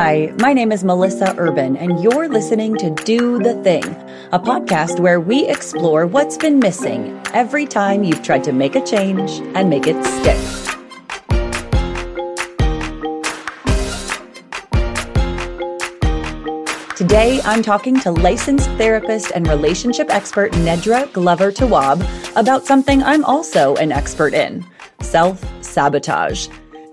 Hi, my name is Melissa Urban, and you're listening to Do the Thing, a podcast where we explore what's been missing every time you've tried to make a change and make it stick. Today, I'm talking to licensed therapist and relationship expert Nedra Glover Tawwab about something I'm also an expert in self sabotage.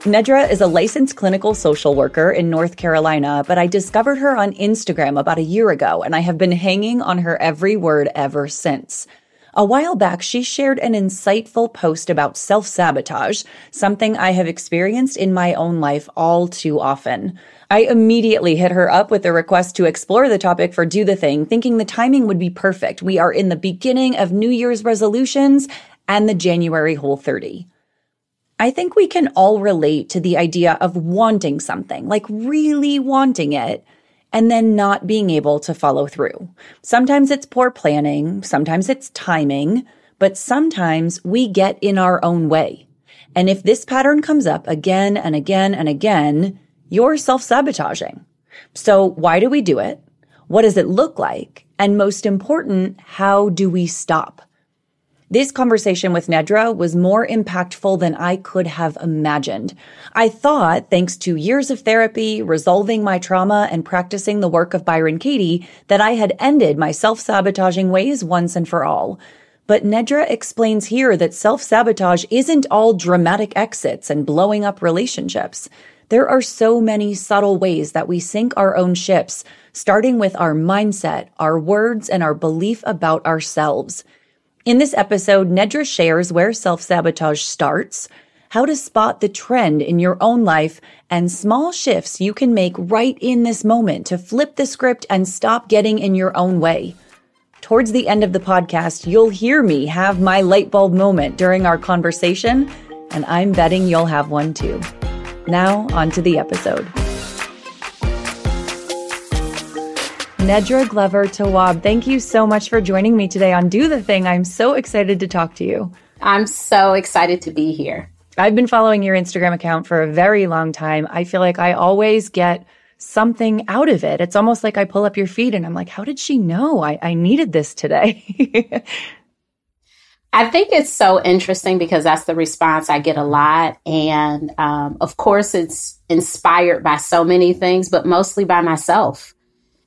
Nedra is a licensed clinical social worker in North Carolina, but I discovered her on Instagram about a year ago, and I have been hanging on her every word ever since. A while back, she shared an insightful post about self sabotage, something I have experienced in my own life all too often. I immediately hit her up with a request to explore the topic for Do the Thing, thinking the timing would be perfect. We are in the beginning of New Year's resolutions and the January Whole 30. I think we can all relate to the idea of wanting something, like really wanting it, and then not being able to follow through. Sometimes it's poor planning, sometimes it's timing, but sometimes we get in our own way. And if this pattern comes up again and again and again, you're self sabotaging. So why do we do it? What does it look like? And most important, how do we stop? This conversation with Nedra was more impactful than I could have imagined. I thought, thanks to years of therapy, resolving my trauma, and practicing the work of Byron Katie, that I had ended my self-sabotaging ways once and for all. But Nedra explains here that self-sabotage isn't all dramatic exits and blowing up relationships. There are so many subtle ways that we sink our own ships, starting with our mindset, our words, and our belief about ourselves. In this episode, Nedra shares where self sabotage starts, how to spot the trend in your own life, and small shifts you can make right in this moment to flip the script and stop getting in your own way. Towards the end of the podcast, you'll hear me have my light bulb moment during our conversation, and I'm betting you'll have one too. Now, on to the episode. Nedra Glover Tawwab, thank you so much for joining me today on Do the Thing. I'm so excited to talk to you. I'm so excited to be here. I've been following your Instagram account for a very long time. I feel like I always get something out of it. It's almost like I pull up your feed and I'm like, how did she know I, I needed this today? I think it's so interesting because that's the response I get a lot. And um, of course, it's inspired by so many things, but mostly by myself.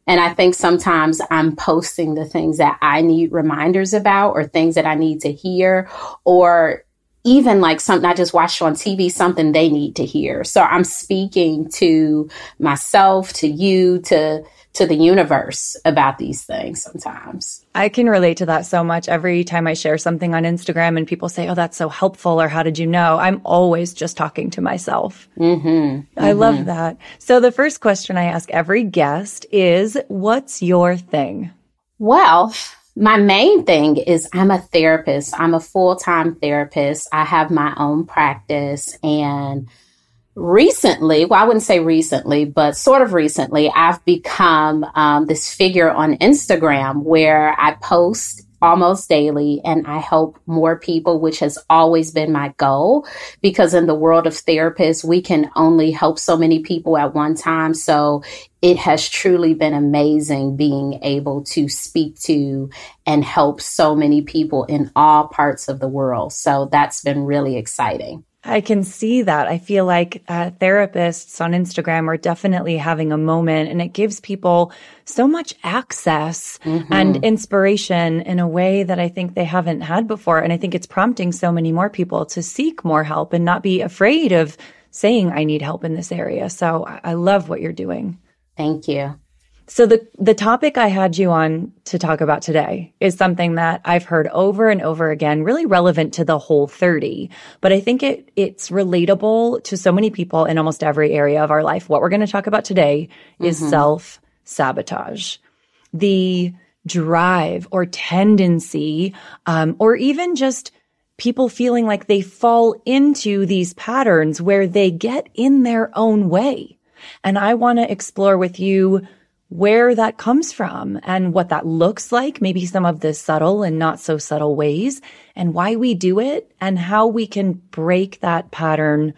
And I think sometimes I'm posting the things that I need reminders about or things that I need to hear or even like something I just watched on TV, something they need to hear. So I'm speaking to myself, to you, to to the universe about these things sometimes. I can relate to that so much. Every time I share something on Instagram and people say, Oh, that's so helpful, or how did you know? I'm always just talking to myself. Mm-hmm. Mm-hmm. I love that. So the first question I ask every guest is, What's your thing? Well, my main thing is I'm a therapist. I'm a full time therapist. I have my own practice and recently, well, I wouldn't say recently, but sort of recently, I've become um, this figure on Instagram where I post almost daily and I help more people, which has always been my goal because in the world of therapists, we can only help so many people at one time. So it has truly been amazing being able to speak to and help so many people in all parts of the world. So that's been really exciting. I can see that. I feel like uh, therapists on Instagram are definitely having a moment and it gives people so much access mm-hmm. and inspiration in a way that I think they haven't had before. And I think it's prompting so many more people to seek more help and not be afraid of saying, I need help in this area. So I love what you're doing. Thank you. So the the topic I had you on to talk about today is something that I've heard over and over again, really relevant to the whole 30, but I think it it's relatable to so many people in almost every area of our life. What we're going to talk about today is mm-hmm. self-sabotage. The drive or tendency um, or even just people feeling like they fall into these patterns where they get in their own way. And I want to explore with you where that comes from and what that looks like, maybe some of the subtle and not so subtle ways, and why we do it, and how we can break that pattern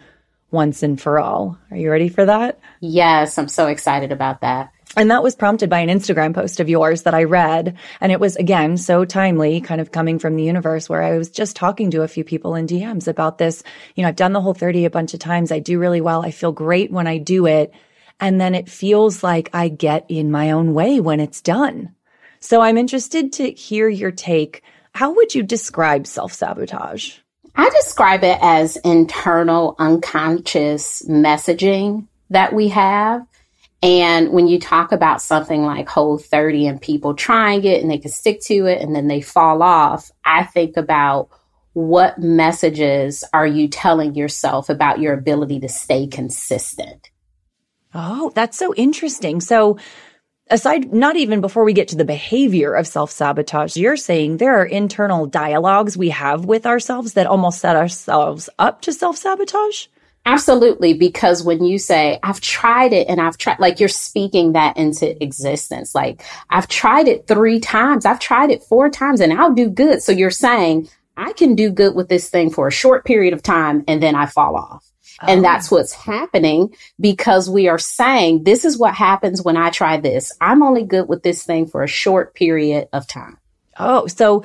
once and for all. Are you ready for that? Yes, I'm so excited about that. And that was prompted by an Instagram post of yours that I read. And it was again so timely, kind of coming from the universe where I was just talking to a few people in DMs about this. You know, I've done the whole 30 a bunch of times. I do really well. I feel great when I do it. And then it feels like I get in my own way when it's done. So I'm interested to hear your take. How would you describe self sabotage? I describe it as internal unconscious messaging that we have and when you talk about something like Whole 30 and people trying it and they can stick to it and then they fall off, I think about what messages are you telling yourself about your ability to stay consistent? Oh, that's so interesting. So, aside, not even before we get to the behavior of self sabotage, you're saying there are internal dialogues we have with ourselves that almost set ourselves up to self sabotage? Absolutely, because when you say, I've tried it and I've tried, like you're speaking that into existence. Like, I've tried it three times, I've tried it four times, and I'll do good. So you're saying, I can do good with this thing for a short period of time and then I fall off. Oh. And that's what's happening because we are saying, this is what happens when I try this. I'm only good with this thing for a short period of time. Oh, so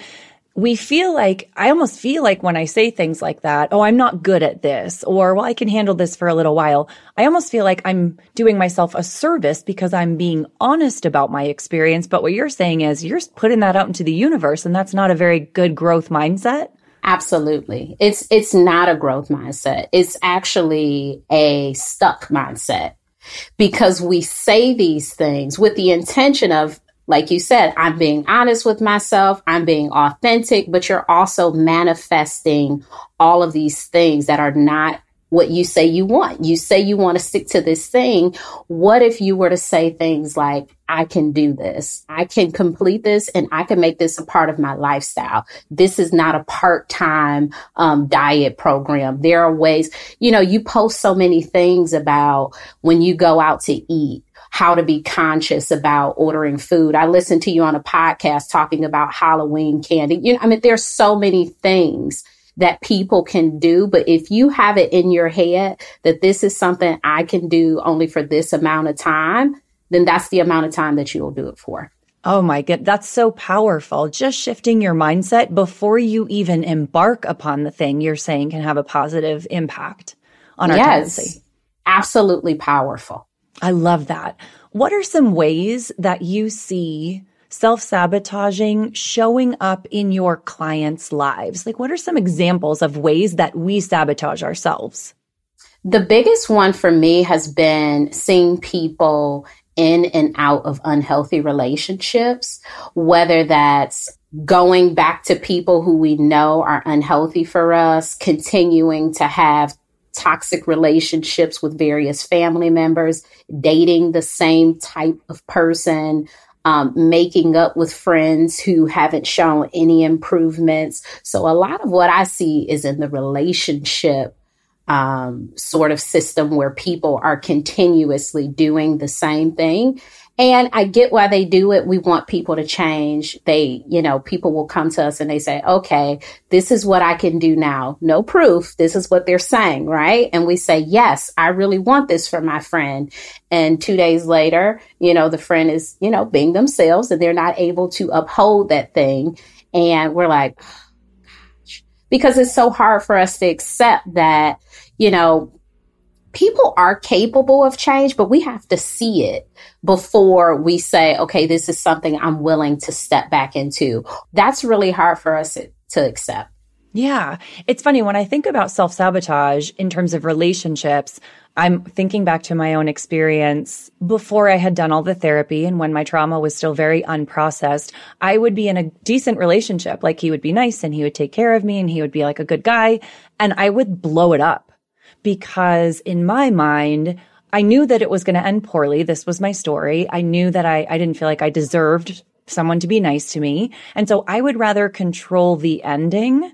we feel like, I almost feel like when I say things like that, oh, I'm not good at this, or well, I can handle this for a little while. I almost feel like I'm doing myself a service because I'm being honest about my experience. But what you're saying is you're putting that out into the universe, and that's not a very good growth mindset. Absolutely. It's, it's not a growth mindset. It's actually a stuck mindset because we say these things with the intention of like you said, I'm being honest with myself. I'm being authentic, but you're also manifesting all of these things that are not what you say you want. You say you want to stick to this thing. What if you were to say things like, I can do this. I can complete this and I can make this a part of my lifestyle. This is not a part-time um, diet program. There are ways, you know, you post so many things about when you go out to eat how to be conscious about ordering food. I listened to you on a podcast talking about Halloween candy. You know, I mean, there's so many things that people can do. But if you have it in your head that this is something I can do only for this amount of time, then that's the amount of time that you'll do it for. Oh my god, that's so powerful. Just shifting your mindset before you even embark upon the thing you're saying can have a positive impact on our yes, tendency. Absolutely powerful. I love that. What are some ways that you see self sabotaging showing up in your clients' lives? Like, what are some examples of ways that we sabotage ourselves? The biggest one for me has been seeing people in and out of unhealthy relationships, whether that's going back to people who we know are unhealthy for us, continuing to have toxic relationships with various family members, dating the same type of person, um, making up with friends who haven't shown any improvements. So a lot of what I see is in the relationship um, sort of system where people are continuously doing the same thing. And I get why they do it. We want people to change. They, you know, people will come to us and they say, okay, this is what I can do now. No proof. This is what they're saying, right? And we say, yes, I really want this for my friend. And two days later, you know, the friend is, you know, being themselves and they're not able to uphold that thing. And we're like, because it's so hard for us to accept that, you know, people are capable of change, but we have to see it before we say, okay, this is something I'm willing to step back into. That's really hard for us to accept. Yeah. It's funny when I think about self sabotage in terms of relationships, I'm thinking back to my own experience before I had done all the therapy and when my trauma was still very unprocessed. I would be in a decent relationship. Like he would be nice and he would take care of me and he would be like a good guy. And I would blow it up because in my mind, I knew that it was going to end poorly. This was my story. I knew that I, I didn't feel like I deserved someone to be nice to me. And so I would rather control the ending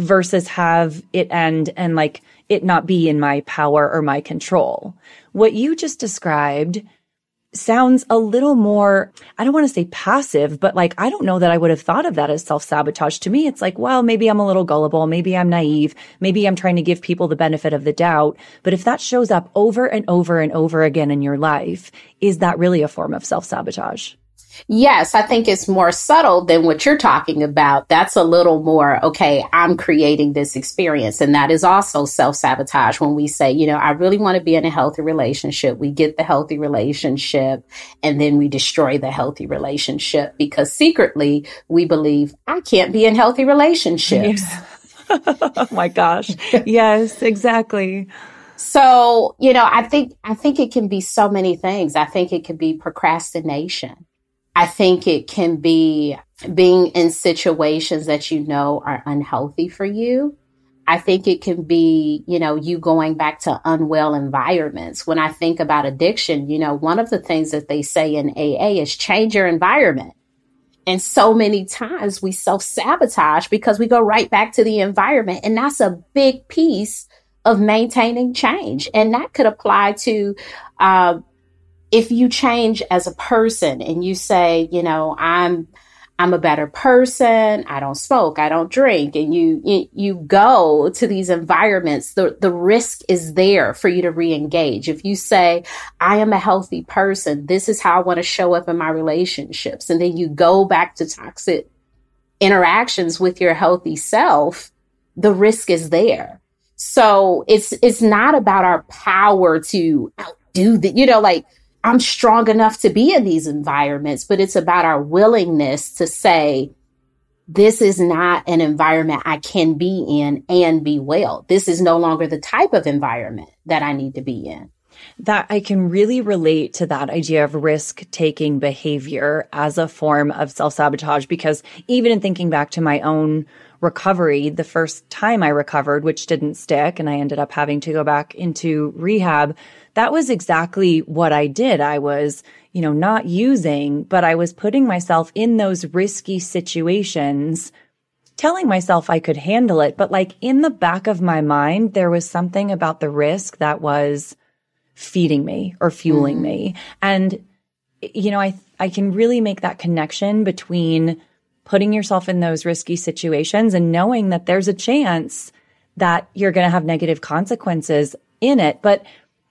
versus have it end and like it not be in my power or my control. What you just described sounds a little more, I don't want to say passive, but like, I don't know that I would have thought of that as self sabotage. To me, it's like, well, maybe I'm a little gullible. Maybe I'm naive. Maybe I'm trying to give people the benefit of the doubt. But if that shows up over and over and over again in your life, is that really a form of self sabotage? Yes, I think it's more subtle than what you're talking about. That's a little more, okay, I'm creating this experience. And that is also self sabotage when we say, you know, I really want to be in a healthy relationship. We get the healthy relationship and then we destroy the healthy relationship because secretly we believe I can't be in healthy relationships. Yeah. oh my gosh. yes, exactly. So, you know, I think, I think it can be so many things. I think it could be procrastination. I think it can be being in situations that you know are unhealthy for you. I think it can be, you know, you going back to unwell environments. When I think about addiction, you know, one of the things that they say in AA is change your environment. And so many times we self sabotage because we go right back to the environment. And that's a big piece of maintaining change. And that could apply to, uh, if you change as a person and you say, you know, I'm I'm a better person, I don't smoke, I don't drink, and you you, you go to these environments, the, the risk is there for you to re-engage. If you say, I am a healthy person, this is how I want to show up in my relationships, and then you go back to toxic interactions with your healthy self, the risk is there. So it's it's not about our power to outdo the, you know, like I'm strong enough to be in these environments, but it's about our willingness to say, this is not an environment I can be in and be well. This is no longer the type of environment that I need to be in. That I can really relate to that idea of risk taking behavior as a form of self sabotage because even in thinking back to my own recovery, the first time I recovered, which didn't stick, and I ended up having to go back into rehab, that was exactly what I did. I was, you know, not using, but I was putting myself in those risky situations, telling myself I could handle it. But like in the back of my mind, there was something about the risk that was feeding me or fueling mm-hmm. me. And, you know, I, I can really make that connection between putting yourself in those risky situations and knowing that there's a chance that you're going to have negative consequences in it. But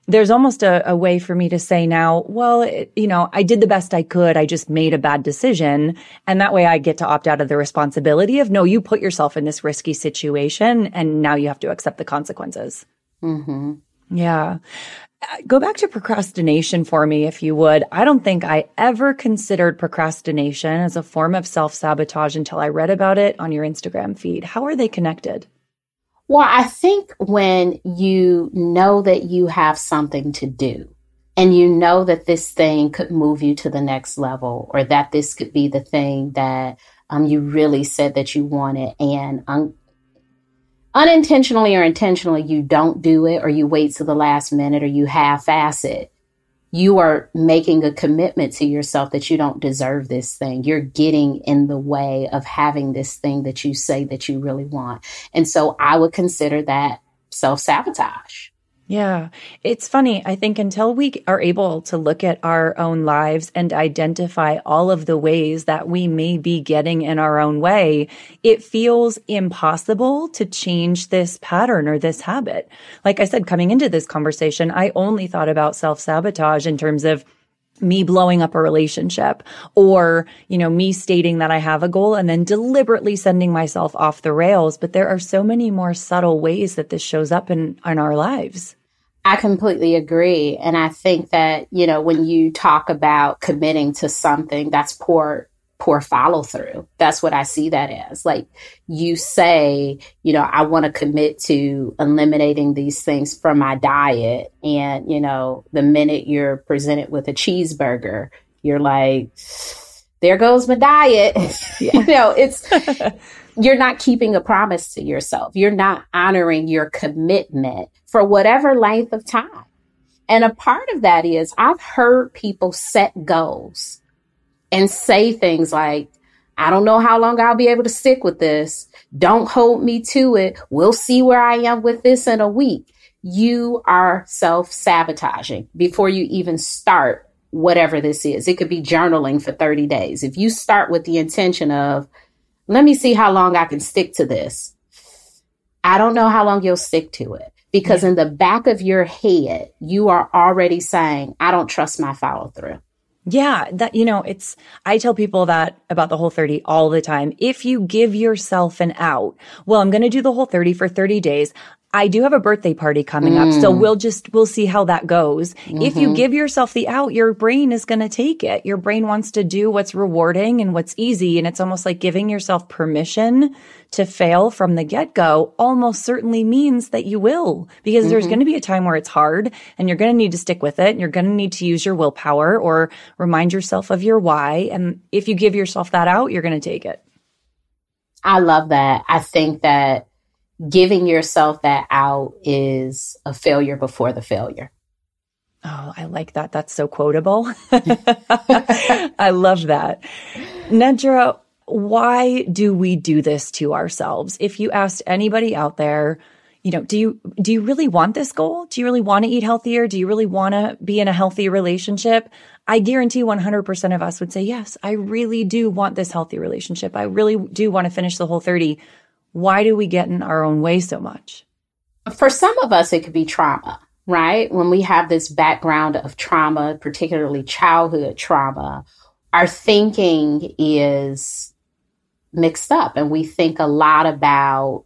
there's almost a, a, way for me to say now, well, it, you know, I did the best I could. I just made a bad decision. And that way I get to opt out of the responsibility of, no, you put yourself in this risky situation and now you have to accept the consequences. Mm-hmm. Yeah. Go back to procrastination for me, if you would. I don't think I ever considered procrastination as a form of self sabotage until I read about it on your Instagram feed. How are they connected? Well, I think when you know that you have something to do and you know that this thing could move you to the next level or that this could be the thing that um, you really said that you wanted and un- unintentionally or intentionally you don't do it or you wait to the last minute or you half ass it you are making a commitment to yourself that you don't deserve this thing. You're getting in the way of having this thing that you say that you really want. And so I would consider that self sabotage. Yeah. It's funny. I think until we are able to look at our own lives and identify all of the ways that we may be getting in our own way, it feels impossible to change this pattern or this habit. Like I said, coming into this conversation, I only thought about self sabotage in terms of me blowing up a relationship or, you know, me stating that I have a goal and then deliberately sending myself off the rails. But there are so many more subtle ways that this shows up in, in our lives. I completely agree. And I think that, you know, when you talk about committing to something, that's poor, poor follow through. That's what I see that as. Like you say, you know, I want to commit to eliminating these things from my diet. And, you know, the minute you're presented with a cheeseburger, you're like, there goes my diet. Yeah. you know, it's, you're not keeping a promise to yourself. You're not honoring your commitment for whatever length of time. And a part of that is I've heard people set goals and say things like, I don't know how long I'll be able to stick with this. Don't hold me to it. We'll see where I am with this in a week. You are self sabotaging before you even start whatever this is. It could be journaling for 30 days. If you start with the intention of, let me see how long I can stick to this, I don't know how long you'll stick to it because yeah. in the back of your head, you are already saying, I don't trust my follow through. Yeah, that, you know, it's, I tell people that about the whole 30 all the time. If you give yourself an out, well, I'm going to do the whole 30 for 30 days. I do have a birthday party coming mm. up. So mm. we'll just, we'll see how that goes. Mm-hmm. If you mm-hmm. give yourself the out, your brain is going to take it. Your brain wants to do what's rewarding and what's easy. And it's almost like giving yourself permission to fail from the get go almost certainly means that you will because mm-hmm. there's going to be a time where it's hard and you're going to need to stick with it. And you're going to need to use your willpower or remind yourself of your why. And if you give yourself that out, you're going to take it. I love that. I think that giving yourself that out is a failure before the failure. Oh, I like that. That's so quotable. I love that. Nedra, why do we do this to ourselves? If you asked anybody out there, you know, do you do you really want this goal? Do you really want to eat healthier? Do you really want to be in a healthy relationship? I guarantee 100% of us would say, "Yes, I really do want this healthy relationship. I really do want to finish the whole 30." Why do we get in our own way so much? For some of us, it could be trauma, right? When we have this background of trauma, particularly childhood trauma, our thinking is mixed up and we think a lot about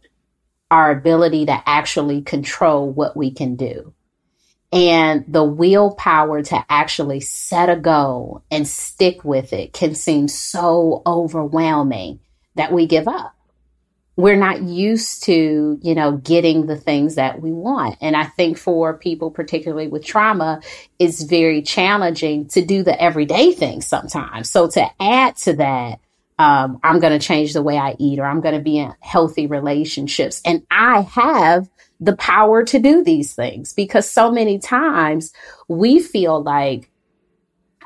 our ability to actually control what we can do. And the willpower to actually set a goal and stick with it can seem so overwhelming that we give up we're not used to, you know, getting the things that we want. And I think for people, particularly with trauma, it's very challenging to do the everyday things sometimes. So to add to that, um, I'm going to change the way I eat or I'm going to be in healthy relationships. And I have the power to do these things because so many times we feel like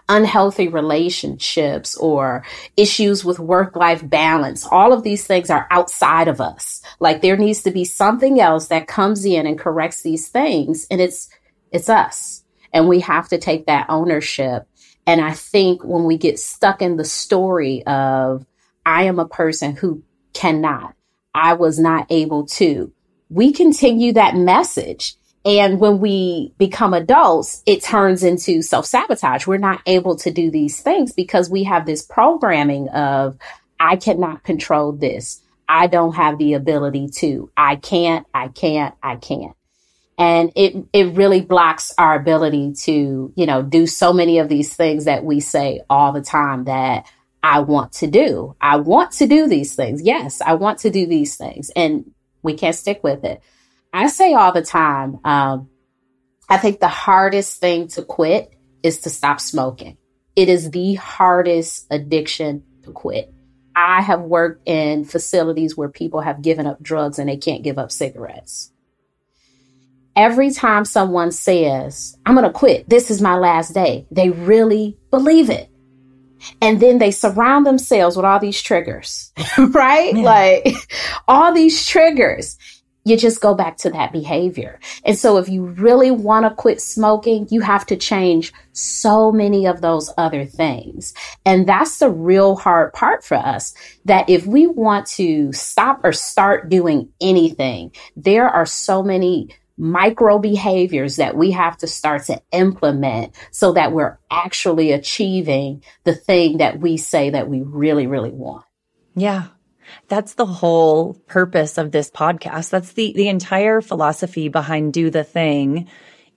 unhealthy relationships or issues with work life balance. All of these things are outside of us. Like there needs to be something else that comes in and corrects these things. And it's, it's us. And we have to take that ownership. And I think when we get stuck in the story of, I am a person who cannot, I was not able to, we continue that message and when we become adults, it turns into self sabotage. We're not able to do these things because we have this programming of, I cannot control this. I don't have the ability to. I can't, I can't, I can't. And it, it really blocks our ability to, you know, do so many of these things that we say all the time that I want to do. I want to do these things. Yes, I want to do these things and we can't stick with it. I say all the time, um, I think the hardest thing to quit is to stop smoking. It is the hardest addiction to quit. I have worked in facilities where people have given up drugs and they can't give up cigarettes. Every time someone says, I'm going to quit, this is my last day, they really believe it. And then they surround themselves with all these triggers, right? Yeah. Like all these triggers you just go back to that behavior. And so if you really want to quit smoking, you have to change so many of those other things. And that's the real hard part for us that if we want to stop or start doing anything, there are so many micro behaviors that we have to start to implement so that we're actually achieving the thing that we say that we really, really want. Yeah. That's the whole purpose of this podcast. That's the, the entire philosophy behind do the thing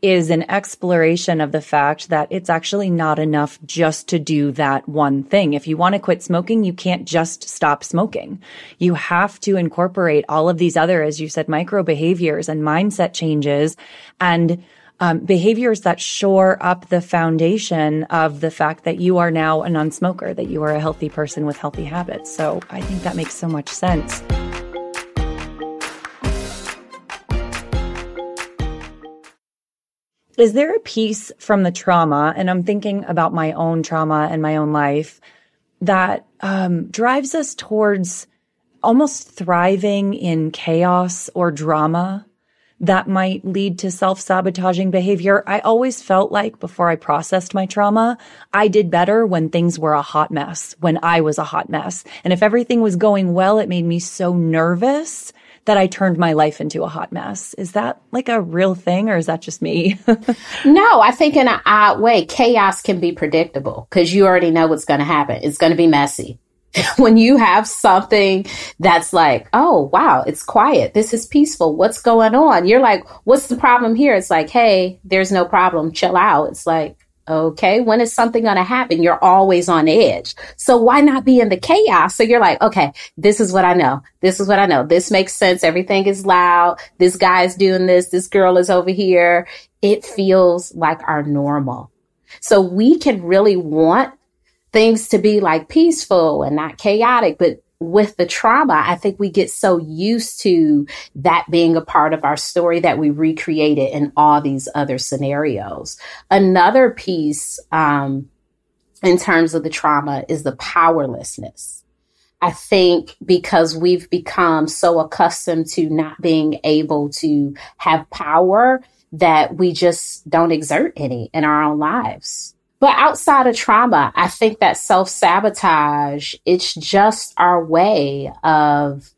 is an exploration of the fact that it's actually not enough just to do that one thing. If you want to quit smoking, you can't just stop smoking. You have to incorporate all of these other, as you said, micro behaviors and mindset changes and um, behaviors that shore up the foundation of the fact that you are now a non-smoker, that you are a healthy person with healthy habits. So I think that makes so much sense. Is there a piece from the trauma, and I'm thinking about my own trauma and my own life, that um, drives us towards almost thriving in chaos or drama? That might lead to self sabotaging behavior. I always felt like before I processed my trauma, I did better when things were a hot mess, when I was a hot mess. And if everything was going well, it made me so nervous that I turned my life into a hot mess. Is that like a real thing or is that just me? no, I think in an odd way, chaos can be predictable because you already know what's going to happen. It's going to be messy. when you have something that's like, oh, wow, it's quiet. This is peaceful. What's going on? You're like, what's the problem here? It's like, hey, there's no problem. Chill out. It's like, okay, when is something going to happen? You're always on edge. So why not be in the chaos? So you're like, okay, this is what I know. This is what I know. This makes sense. Everything is loud. This guy's doing this. This girl is over here. It feels like our normal. So we can really want things to be like peaceful and not chaotic. But with the trauma, I think we get so used to that being a part of our story that we recreate it in all these other scenarios. Another piece, um, in terms of the trauma is the powerlessness. I think because we've become so accustomed to not being able to have power that we just don't exert any in our own lives. But outside of trauma, I think that self sabotage, it's just our way of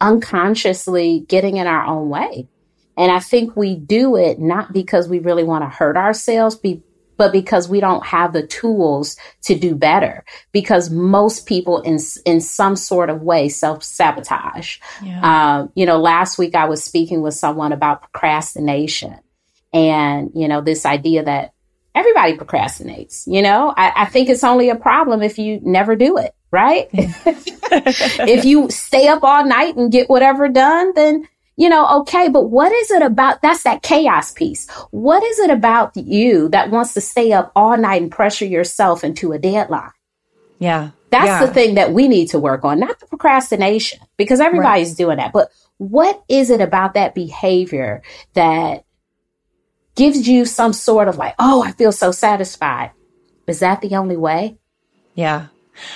unconsciously getting in our own way. And I think we do it not because we really want to hurt ourselves, be, but because we don't have the tools to do better. Because most people in, in some sort of way self sabotage. Yeah. Um, you know, last week I was speaking with someone about procrastination and, you know, this idea that everybody procrastinates. You know, I, I, think it's only a problem if you never do it, right? if you stay up all night and get whatever done, then, you know, okay. But what is it about? That's that chaos piece. What is it about you that wants to stay up all night and pressure yourself into a deadline? Yeah. That's yeah. the thing that we need to work on, not the procrastination, because everybody's right. doing that. But what is it about that behavior that gives you some sort of like, oh, I feel so satisfied. Is that the only way? Yeah.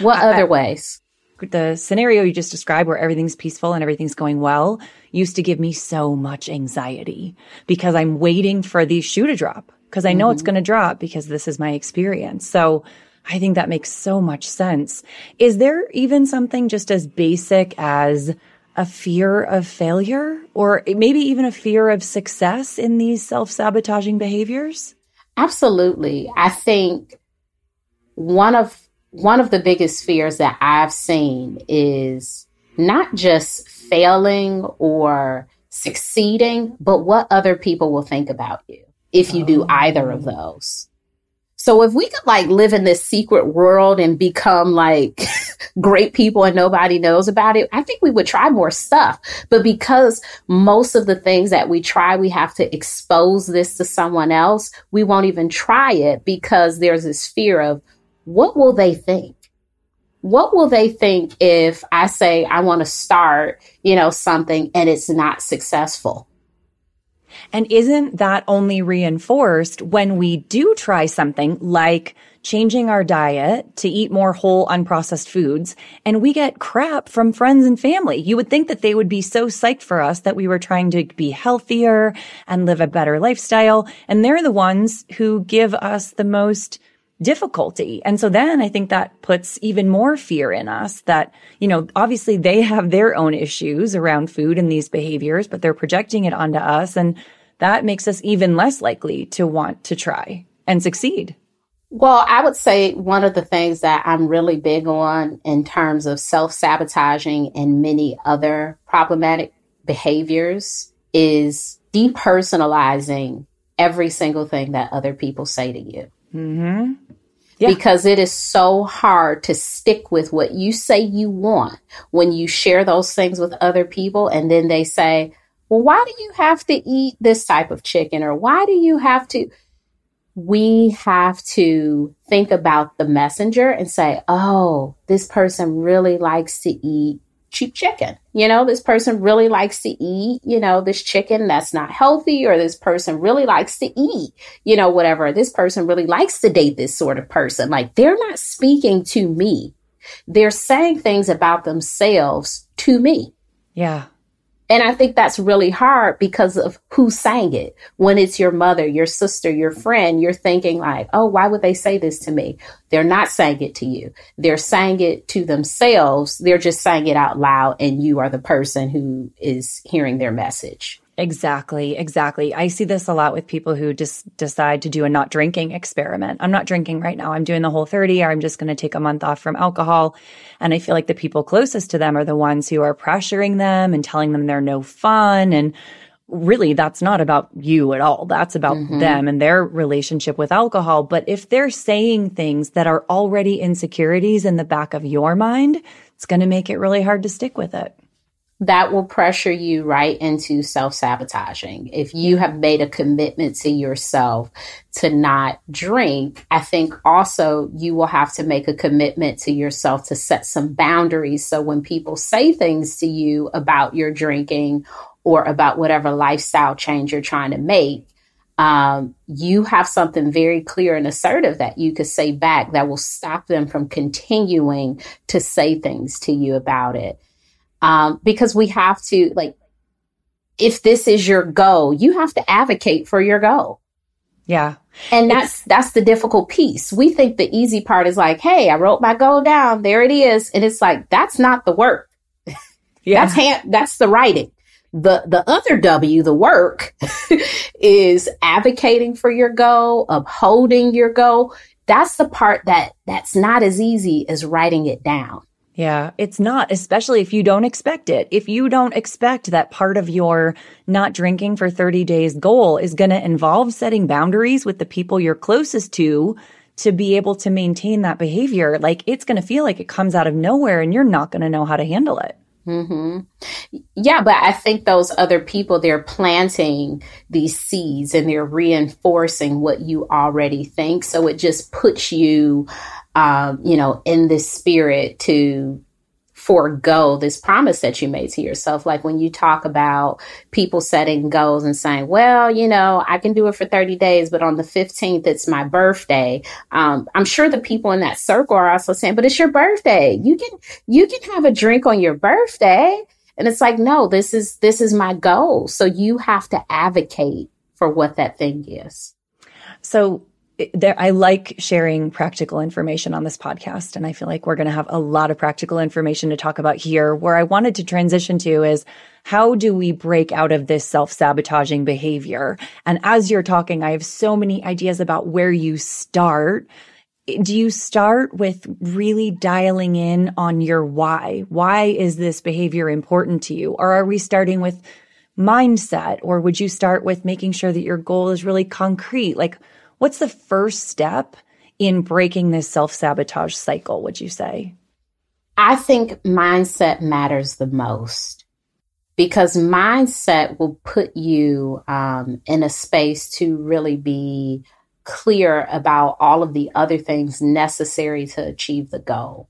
What I, other ways? The scenario you just described where everything's peaceful and everything's going well used to give me so much anxiety because I'm waiting for the shoe to drop because I know mm-hmm. it's going to drop because this is my experience. So I think that makes so much sense. Is there even something just as basic as a fear of failure or maybe even a fear of success in these self sabotaging behaviors? Absolutely. I think one of one of the biggest fears that I've seen is not just failing or succeeding, but what other people will think about you if you oh. do either of those. So if we could like live in this secret world and become like great people and nobody knows about it, I think we would try more stuff. But because most of the things that we try, we have to expose this to someone else, we won't even try it because there's this fear of what will they think? What will they think if I say I want to start, you know, something and it's not successful? And isn't that only reinforced when we do try something like changing our diet to eat more whole unprocessed foods and we get crap from friends and family? You would think that they would be so psyched for us that we were trying to be healthier and live a better lifestyle. And they're the ones who give us the most difficulty. And so then I think that puts even more fear in us that, you know, obviously they have their own issues around food and these behaviors, but they're projecting it onto us. And that makes us even less likely to want to try and succeed. Well, I would say one of the things that I'm really big on in terms of self sabotaging and many other problematic behaviors is depersonalizing every single thing that other people say to you. Mm-hmm. Yeah. Because it is so hard to stick with what you say you want when you share those things with other people and then they say, well, why do you have to eat this type of chicken? Or why do you have to? We have to think about the messenger and say, oh, this person really likes to eat cheap chicken. You know, this person really likes to eat, you know, this chicken that's not healthy, or this person really likes to eat, you know, whatever. This person really likes to date this sort of person. Like they're not speaking to me. They're saying things about themselves to me. Yeah. And I think that's really hard because of who sang it. When it's your mother, your sister, your friend, you're thinking like, oh, why would they say this to me? They're not saying it to you. They're saying it to themselves. They're just saying it out loud and you are the person who is hearing their message. Exactly, exactly. I see this a lot with people who just decide to do a not drinking experiment. I'm not drinking right now. I'm doing the whole 30 or I'm just going to take a month off from alcohol. And I feel like the people closest to them are the ones who are pressuring them and telling them they're no fun. And really, that's not about you at all. That's about mm-hmm. them and their relationship with alcohol. But if they're saying things that are already insecurities in the back of your mind, it's going to make it really hard to stick with it that will pressure you right into self sabotaging. If you have made a commitment to yourself to not drink, I think also you will have to make a commitment to yourself to set some boundaries. So when people say things to you about your drinking or about whatever lifestyle change you're trying to make, um, you have something very clear and assertive that you could say back that will stop them from continuing to say things to you about it um, because we have to like if this is your goal you have to advocate for your goal. Yeah. And that's that's the difficult piece. We think the easy part is like hey i wrote my goal down. There it is. And it's like that's not the work. Yeah. That's hand that's the writing. The the other w the work is advocating for your goal upholding your goal. That's the part that that's not as easy as writing it down yeah, it's not, especially if you don't expect it. If you don't expect that part of your not drinking for 30 days goal is going to involve setting boundaries with the people you're closest to to be able to maintain that behavior, like it's going to feel like it comes out of nowhere and you're not going to know how to handle it. Mm-hmm. Yeah, but I think those other people, they're planting these seeds and they're reinforcing what you already think. So it just puts you um, you know, in this spirit to forego this promise that you made to yourself. Like when you talk about people setting goals and saying, well, you know, I can do it for 30 days, but on the 15th, it's my birthday. Um, I'm sure the people in that circle are also saying, but it's your birthday. You can, you can have a drink on your birthday. And it's like, no, this is, this is my goal. So you have to advocate for what that thing is. So there, I like sharing practical information on this podcast. And I feel like we're going to have a lot of practical information to talk about here. Where I wanted to transition to is how do we break out of this self sabotaging behavior? And as you're talking, I have so many ideas about where you start. Do you start with really dialing in on your why? Why is this behavior important to you? Or are we starting with mindset? Or would you start with making sure that your goal is really concrete? Like, What's the first step in breaking this self sabotage cycle, would you say? I think mindset matters the most because mindset will put you um, in a space to really be clear about all of the other things necessary to achieve the goal.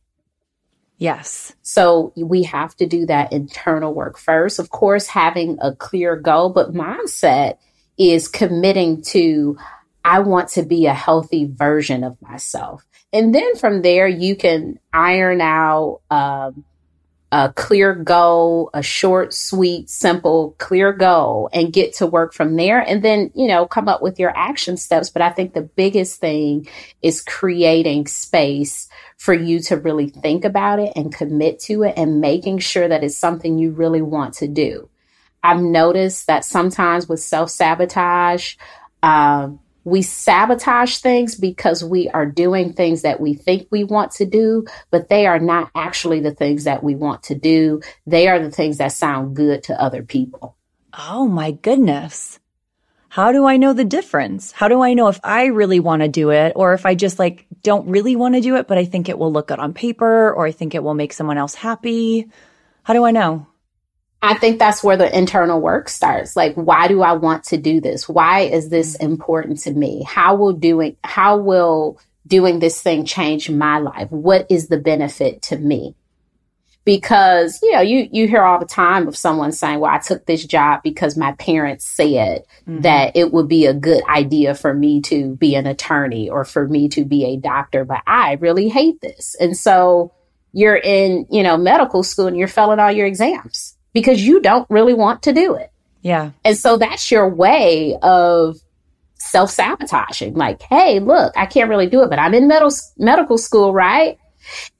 Yes. So we have to do that internal work first. Of course, having a clear goal, but mindset is committing to I want to be a healthy version of myself. And then from there, you can iron out um, a clear goal, a short, sweet, simple, clear goal, and get to work from there. And then, you know, come up with your action steps. But I think the biggest thing is creating space for you to really think about it and commit to it and making sure that it's something you really want to do. I've noticed that sometimes with self sabotage, um, we sabotage things because we are doing things that we think we want to do, but they are not actually the things that we want to do. They are the things that sound good to other people. Oh my goodness. How do I know the difference? How do I know if I really want to do it or if I just like don't really want to do it, but I think it will look good on paper or I think it will make someone else happy? How do I know? I think that's where the internal work starts. Like, why do I want to do this? Why is this important to me? How will doing, how will doing this thing change my life? What is the benefit to me? Because, you know, you, you hear all the time of someone saying, well, I took this job because my parents said mm-hmm. that it would be a good idea for me to be an attorney or for me to be a doctor, but I really hate this. And so you're in, you know, medical school and you're failing all your exams because you don't really want to do it. Yeah. And so that's your way of self sabotaging. Like, hey, look, I can't really do it, but I'm in medical medical school, right?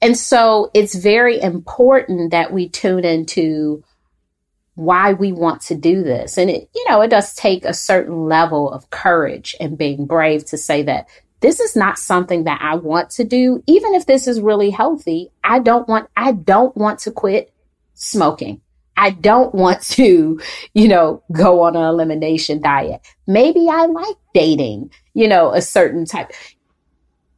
And so it's very important that we tune into why we want to do this. And it, you know, it does take a certain level of courage and being brave to say that this is not something that I want to do. Even if this is really healthy, I don't want, I don't want to quit smoking. I don't want to, you know, go on an elimination diet. Maybe I like dating, you know, a certain type.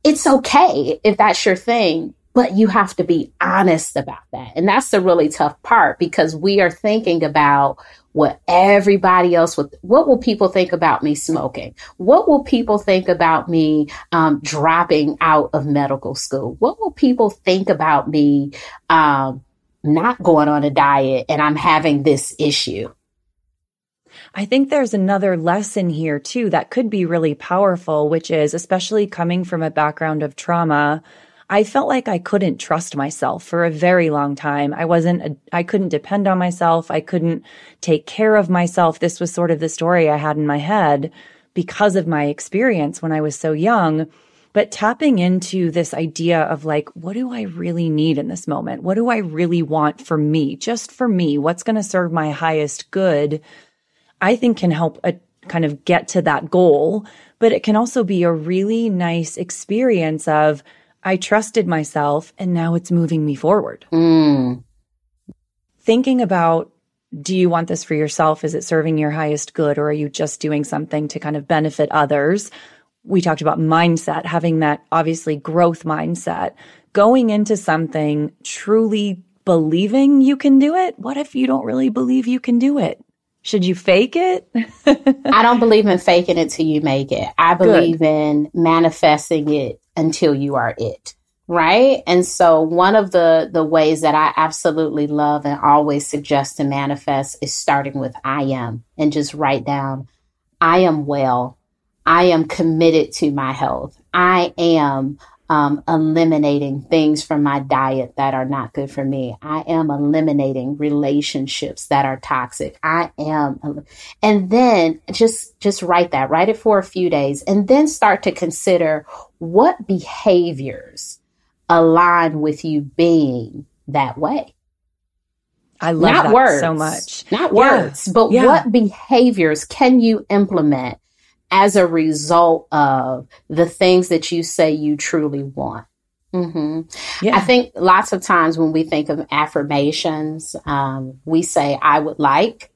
It's okay if that's your thing, but you have to be honest about that. And that's the really tough part because we are thinking about what everybody else would, what will people think about me smoking? What will people think about me um, dropping out of medical school? What will people think about me um, not going on a diet and I'm having this issue? I think there's another lesson here too that could be really powerful, which is especially coming from a background of trauma. I felt like I couldn't trust myself for a very long time. I wasn't, I couldn't depend on myself. I couldn't take care of myself. This was sort of the story I had in my head because of my experience when I was so young. But tapping into this idea of like, what do I really need in this moment? What do I really want for me? Just for me? What's going to serve my highest good? I think can help a, kind of get to that goal. But it can also be a really nice experience of, I trusted myself and now it's moving me forward. Mm. Thinking about do you want this for yourself? Is it serving your highest good or are you just doing something to kind of benefit others? We talked about mindset, having that obviously growth mindset, going into something truly believing you can do it. What if you don't really believe you can do it? Should you fake it? I don't believe in faking it till you make it. I believe Good. in manifesting it until you are it. Right. And so one of the, the ways that I absolutely love and always suggest to manifest is starting with I am and just write down, I am well. I am committed to my health. I am um, eliminating things from my diet that are not good for me. I am eliminating relationships that are toxic. I am, and then just just write that, write it for a few days, and then start to consider what behaviors align with you being that way. I love not words, so much. Not yeah. words, but yeah. what behaviors can you implement as a result of the things that you say you truly want. Mm-hmm. Yeah. I think lots of times when we think of affirmations, um, we say, I would like,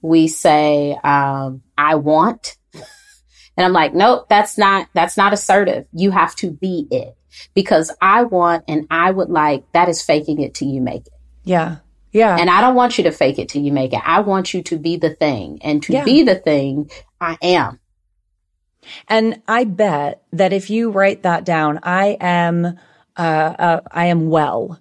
we say, um, I want. and I'm like, nope, that's not, that's not assertive. You have to be it because I want and I would like, that is faking it till you make it. Yeah. Yeah. And I don't want you to fake it till you make it. I want you to be the thing and to yeah. be the thing I am. And I bet that if you write that down, I am, uh, uh, I am well.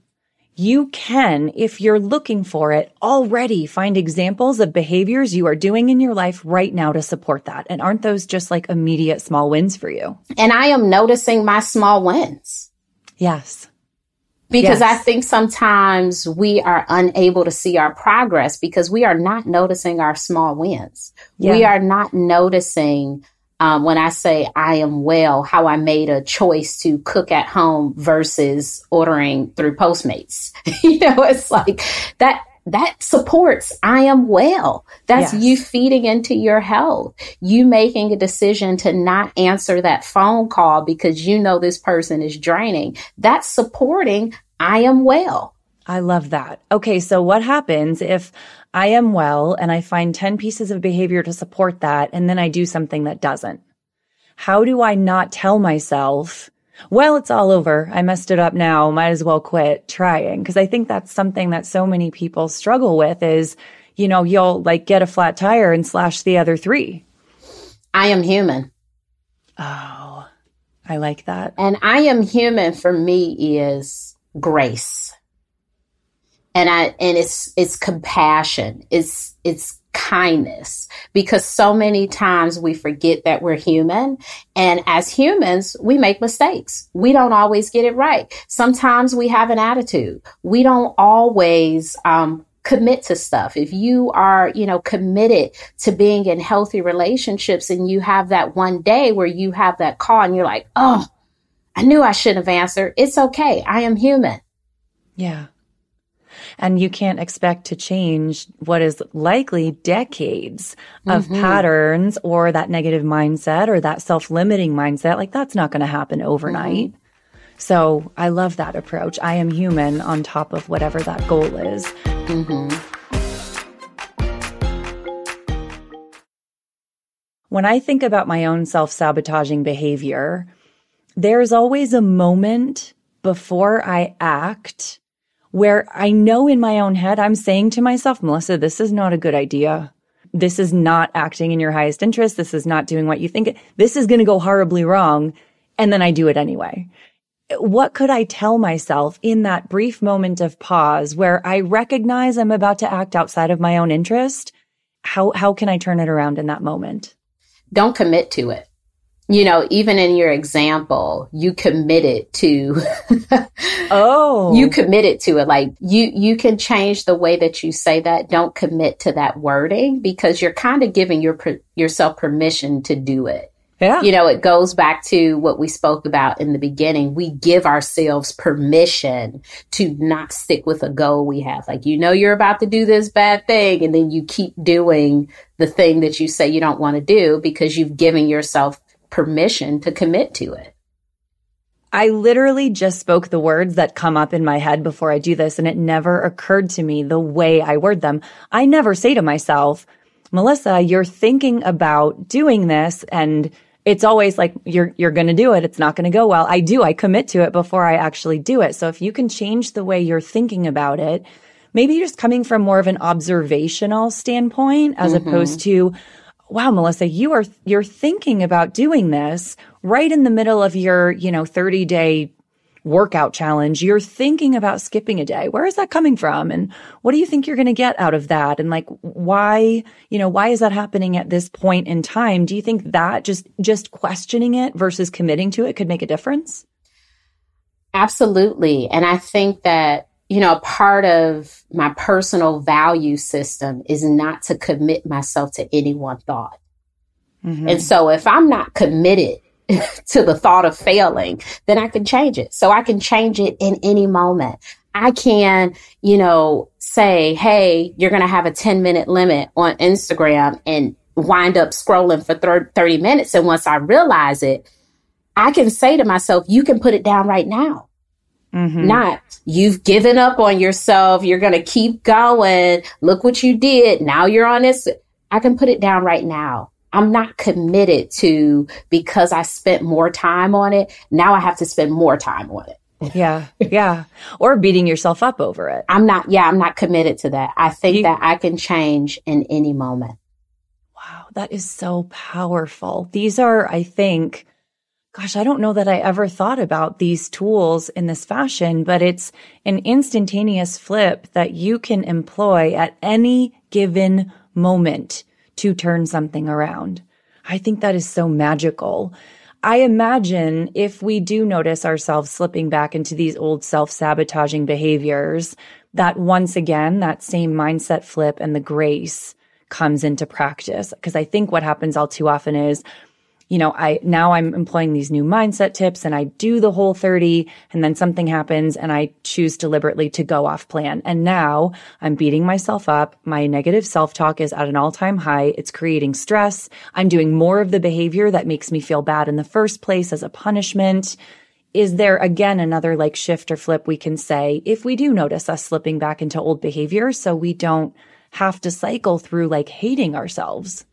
You can, if you're looking for it, already find examples of behaviors you are doing in your life right now to support that. And aren't those just like immediate small wins for you? And I am noticing my small wins. Yes. Because yes. I think sometimes we are unable to see our progress because we are not noticing our small wins. Yeah. We are not noticing um, when I say I am well, how I made a choice to cook at home versus ordering through Postmates. you know, it's like that that supports I am well. That's yes. you feeding into your health. You making a decision to not answer that phone call because you know this person is draining. That's supporting I am well. I love that. Okay, so what happens if I am well and I find 10 pieces of behavior to support that and then I do something that doesn't? How do I not tell myself, well, it's all over. I messed it up now. Might as well quit trying. Cause I think that's something that so many people struggle with is, you know, you'll like get a flat tire and slash the other three. I am human. Oh, I like that. And I am human for me is grace and I and it's it's compassion. It's it's kindness because so many times we forget that we're human and as humans we make mistakes we don't always get it right sometimes we have an attitude we don't always um, commit to stuff, if you are, you know, committed to being in healthy relationships and you have that one day where you have that call and you're like, oh, I knew I shouldn't have answered. It's okay. I am human. Yeah. And you can't expect to change what is likely decades of mm-hmm. patterns or that negative mindset or that self limiting mindset. Like that's not going to happen overnight. Mm-hmm. So I love that approach. I am human on top of whatever that goal is. Mm-hmm. When I think about my own self sabotaging behavior, there's always a moment before I act where I know in my own head, I'm saying to myself, Melissa, this is not a good idea. This is not acting in your highest interest. This is not doing what you think. This is going to go horribly wrong. And then I do it anyway what could I tell myself in that brief moment of pause where I recognize I'm about to act outside of my own interest? How, how can I turn it around in that moment? Don't commit to it. You know, even in your example, you committed to, oh, you committed to it. Like you, you can change the way that you say that. Don't commit to that wording because you're kind of giving your, yourself permission to do it. Yeah. You know, it goes back to what we spoke about in the beginning. We give ourselves permission to not stick with a goal we have. Like, you know, you're about to do this bad thing, and then you keep doing the thing that you say you don't want to do because you've given yourself permission to commit to it. I literally just spoke the words that come up in my head before I do this, and it never occurred to me the way I word them. I never say to myself, Melissa, you're thinking about doing this and it's always like you're you're going to do it it's not going to go well i do i commit to it before i actually do it so if you can change the way you're thinking about it maybe just coming from more of an observational standpoint as mm-hmm. opposed to wow melissa you are you're thinking about doing this right in the middle of your you know 30 day workout challenge, you're thinking about skipping a day. Where is that coming from? And what do you think you're going to get out of that? And like, why, you know, why is that happening at this point in time? Do you think that just, just questioning it versus committing to it could make a difference? Absolutely. And I think that, you know, part of my personal value system is not to commit myself to any one thought. Mm-hmm. And so if I'm not committed to the thought of failing, then I can change it. So I can change it in any moment. I can, you know, say, Hey, you're going to have a 10 minute limit on Instagram and wind up scrolling for 30 minutes. And once I realize it, I can say to myself, you can put it down right now. Mm-hmm. Not you've given up on yourself. You're going to keep going. Look what you did. Now you're on this. I can put it down right now. I'm not committed to because I spent more time on it. Now I have to spend more time on it. yeah. Yeah. Or beating yourself up over it. I'm not, yeah, I'm not committed to that. I think you, that I can change in any moment. Wow. That is so powerful. These are, I think, gosh, I don't know that I ever thought about these tools in this fashion, but it's an instantaneous flip that you can employ at any given moment to turn something around. I think that is so magical. I imagine if we do notice ourselves slipping back into these old self sabotaging behaviors, that once again, that same mindset flip and the grace comes into practice. Because I think what happens all too often is you know, I now I'm employing these new mindset tips and I do the Whole30 and then something happens and I choose deliberately to go off plan. And now I'm beating myself up. My negative self-talk is at an all-time high. It's creating stress. I'm doing more of the behavior that makes me feel bad in the first place as a punishment. Is there again another like shift or flip we can say if we do notice us slipping back into old behavior so we don't have to cycle through like hating ourselves?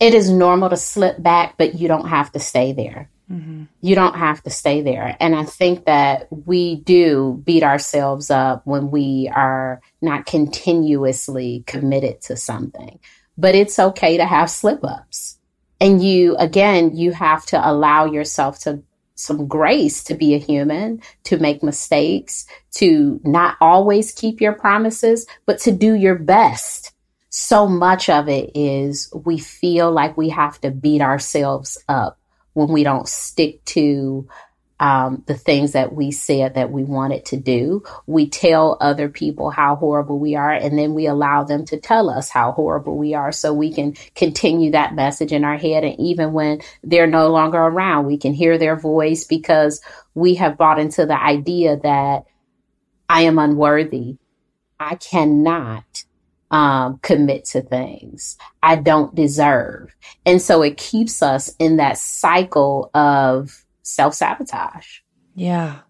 It is normal to slip back, but you don't have to stay there. Mm-hmm. You don't have to stay there. And I think that we do beat ourselves up when we are not continuously committed to something. But it's okay to have slip ups. And you, again, you have to allow yourself to some grace to be a human, to make mistakes, to not always keep your promises, but to do your best so much of it is we feel like we have to beat ourselves up when we don't stick to um, the things that we said that we wanted to do. We tell other people how horrible we are, and then we allow them to tell us how horrible we are so we can continue that message in our head. And even when they're no longer around, we can hear their voice because we have bought into the idea that I am unworthy. I cannot um, commit to things I don't deserve. And so it keeps us in that cycle of self sabotage. Yeah.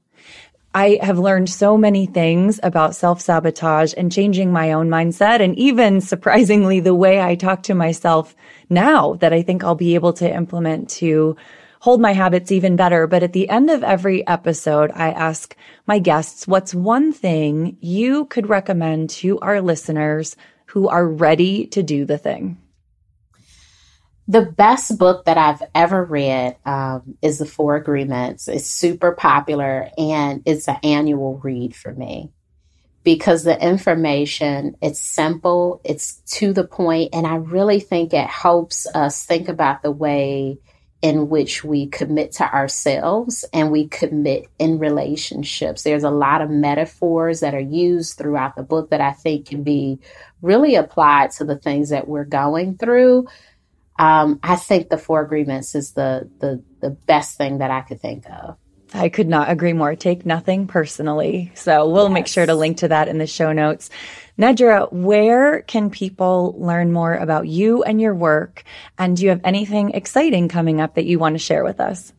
I have learned so many things about self sabotage and changing my own mindset and even surprisingly the way I talk to myself now that I think I'll be able to implement to hold my habits even better. But at the end of every episode, I ask my guests, what's one thing you could recommend to our listeners who are ready to do the thing? The best book that I've ever read um, is The Four Agreements. It's super popular and it's an annual read for me because the information it's simple it's to the point and i really think it helps us think about the way in which we commit to ourselves and we commit in relationships there's a lot of metaphors that are used throughout the book that i think can be really applied to the things that we're going through um, I think the four agreements is the, the the best thing that I could think of. I could not agree more. Take nothing personally. So we'll yes. make sure to link to that in the show notes. Nedra, where can people learn more about you and your work? And do you have anything exciting coming up that you want to share with us?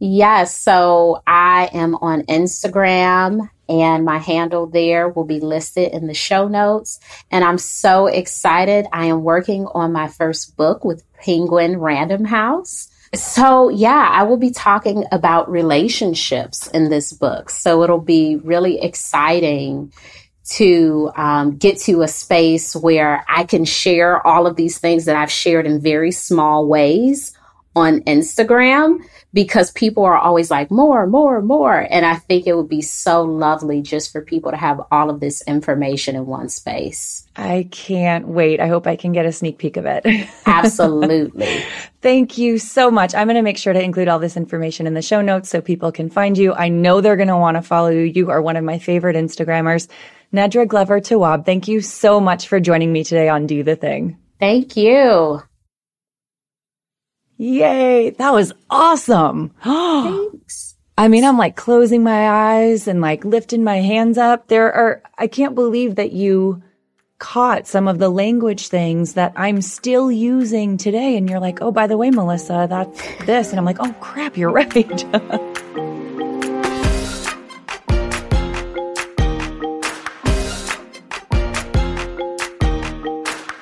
Yes. So I am on Instagram and my handle there will be listed in the show notes. And I'm so excited. I am working on my first book with Penguin Random House. So, yeah, I will be talking about relationships in this book. So, it'll be really exciting to um, get to a space where I can share all of these things that I've shared in very small ways on Instagram because people are always like more, more, more. And I think it would be so lovely just for people to have all of this information in one space. I can't wait. I hope I can get a sneak peek of it. Absolutely. Thank you so much. I'm going to make sure to include all this information in the show notes so people can find you. I know they're going to want to follow you. You are one of my favorite Instagrammers. Nedra Glover Tawwab, thank you so much for joining me today on Do the Thing. Thank you. Yay. That was awesome. Thanks. I mean, I'm like closing my eyes and like lifting my hands up. There are, I can't believe that you caught some of the language things that I'm still using today. And you're like, oh, by the way, Melissa, that's this. And I'm like, oh crap, you're right.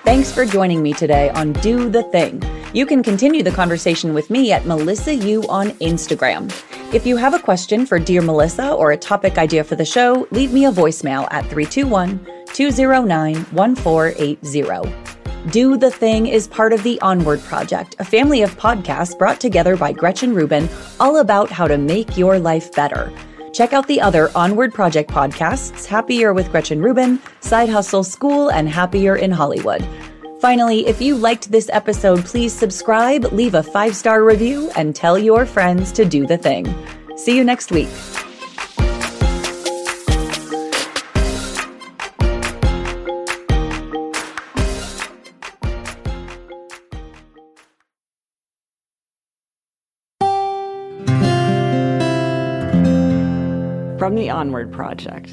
Thanks for joining me today on Do the Thing. You can continue the conversation with me at Melissa U on Instagram. If you have a question for Dear Melissa or a topic idea for the show, leave me a voicemail at 321 209 1480. Do the Thing is part of the Onward Project, a family of podcasts brought together by Gretchen Rubin, all about how to make your life better. Check out the other Onward Project podcasts Happier with Gretchen Rubin, Side Hustle School, and Happier in Hollywood. Finally, if you liked this episode, please subscribe, leave a five star review, and tell your friends to do the thing. See you next week. From the Onward Project.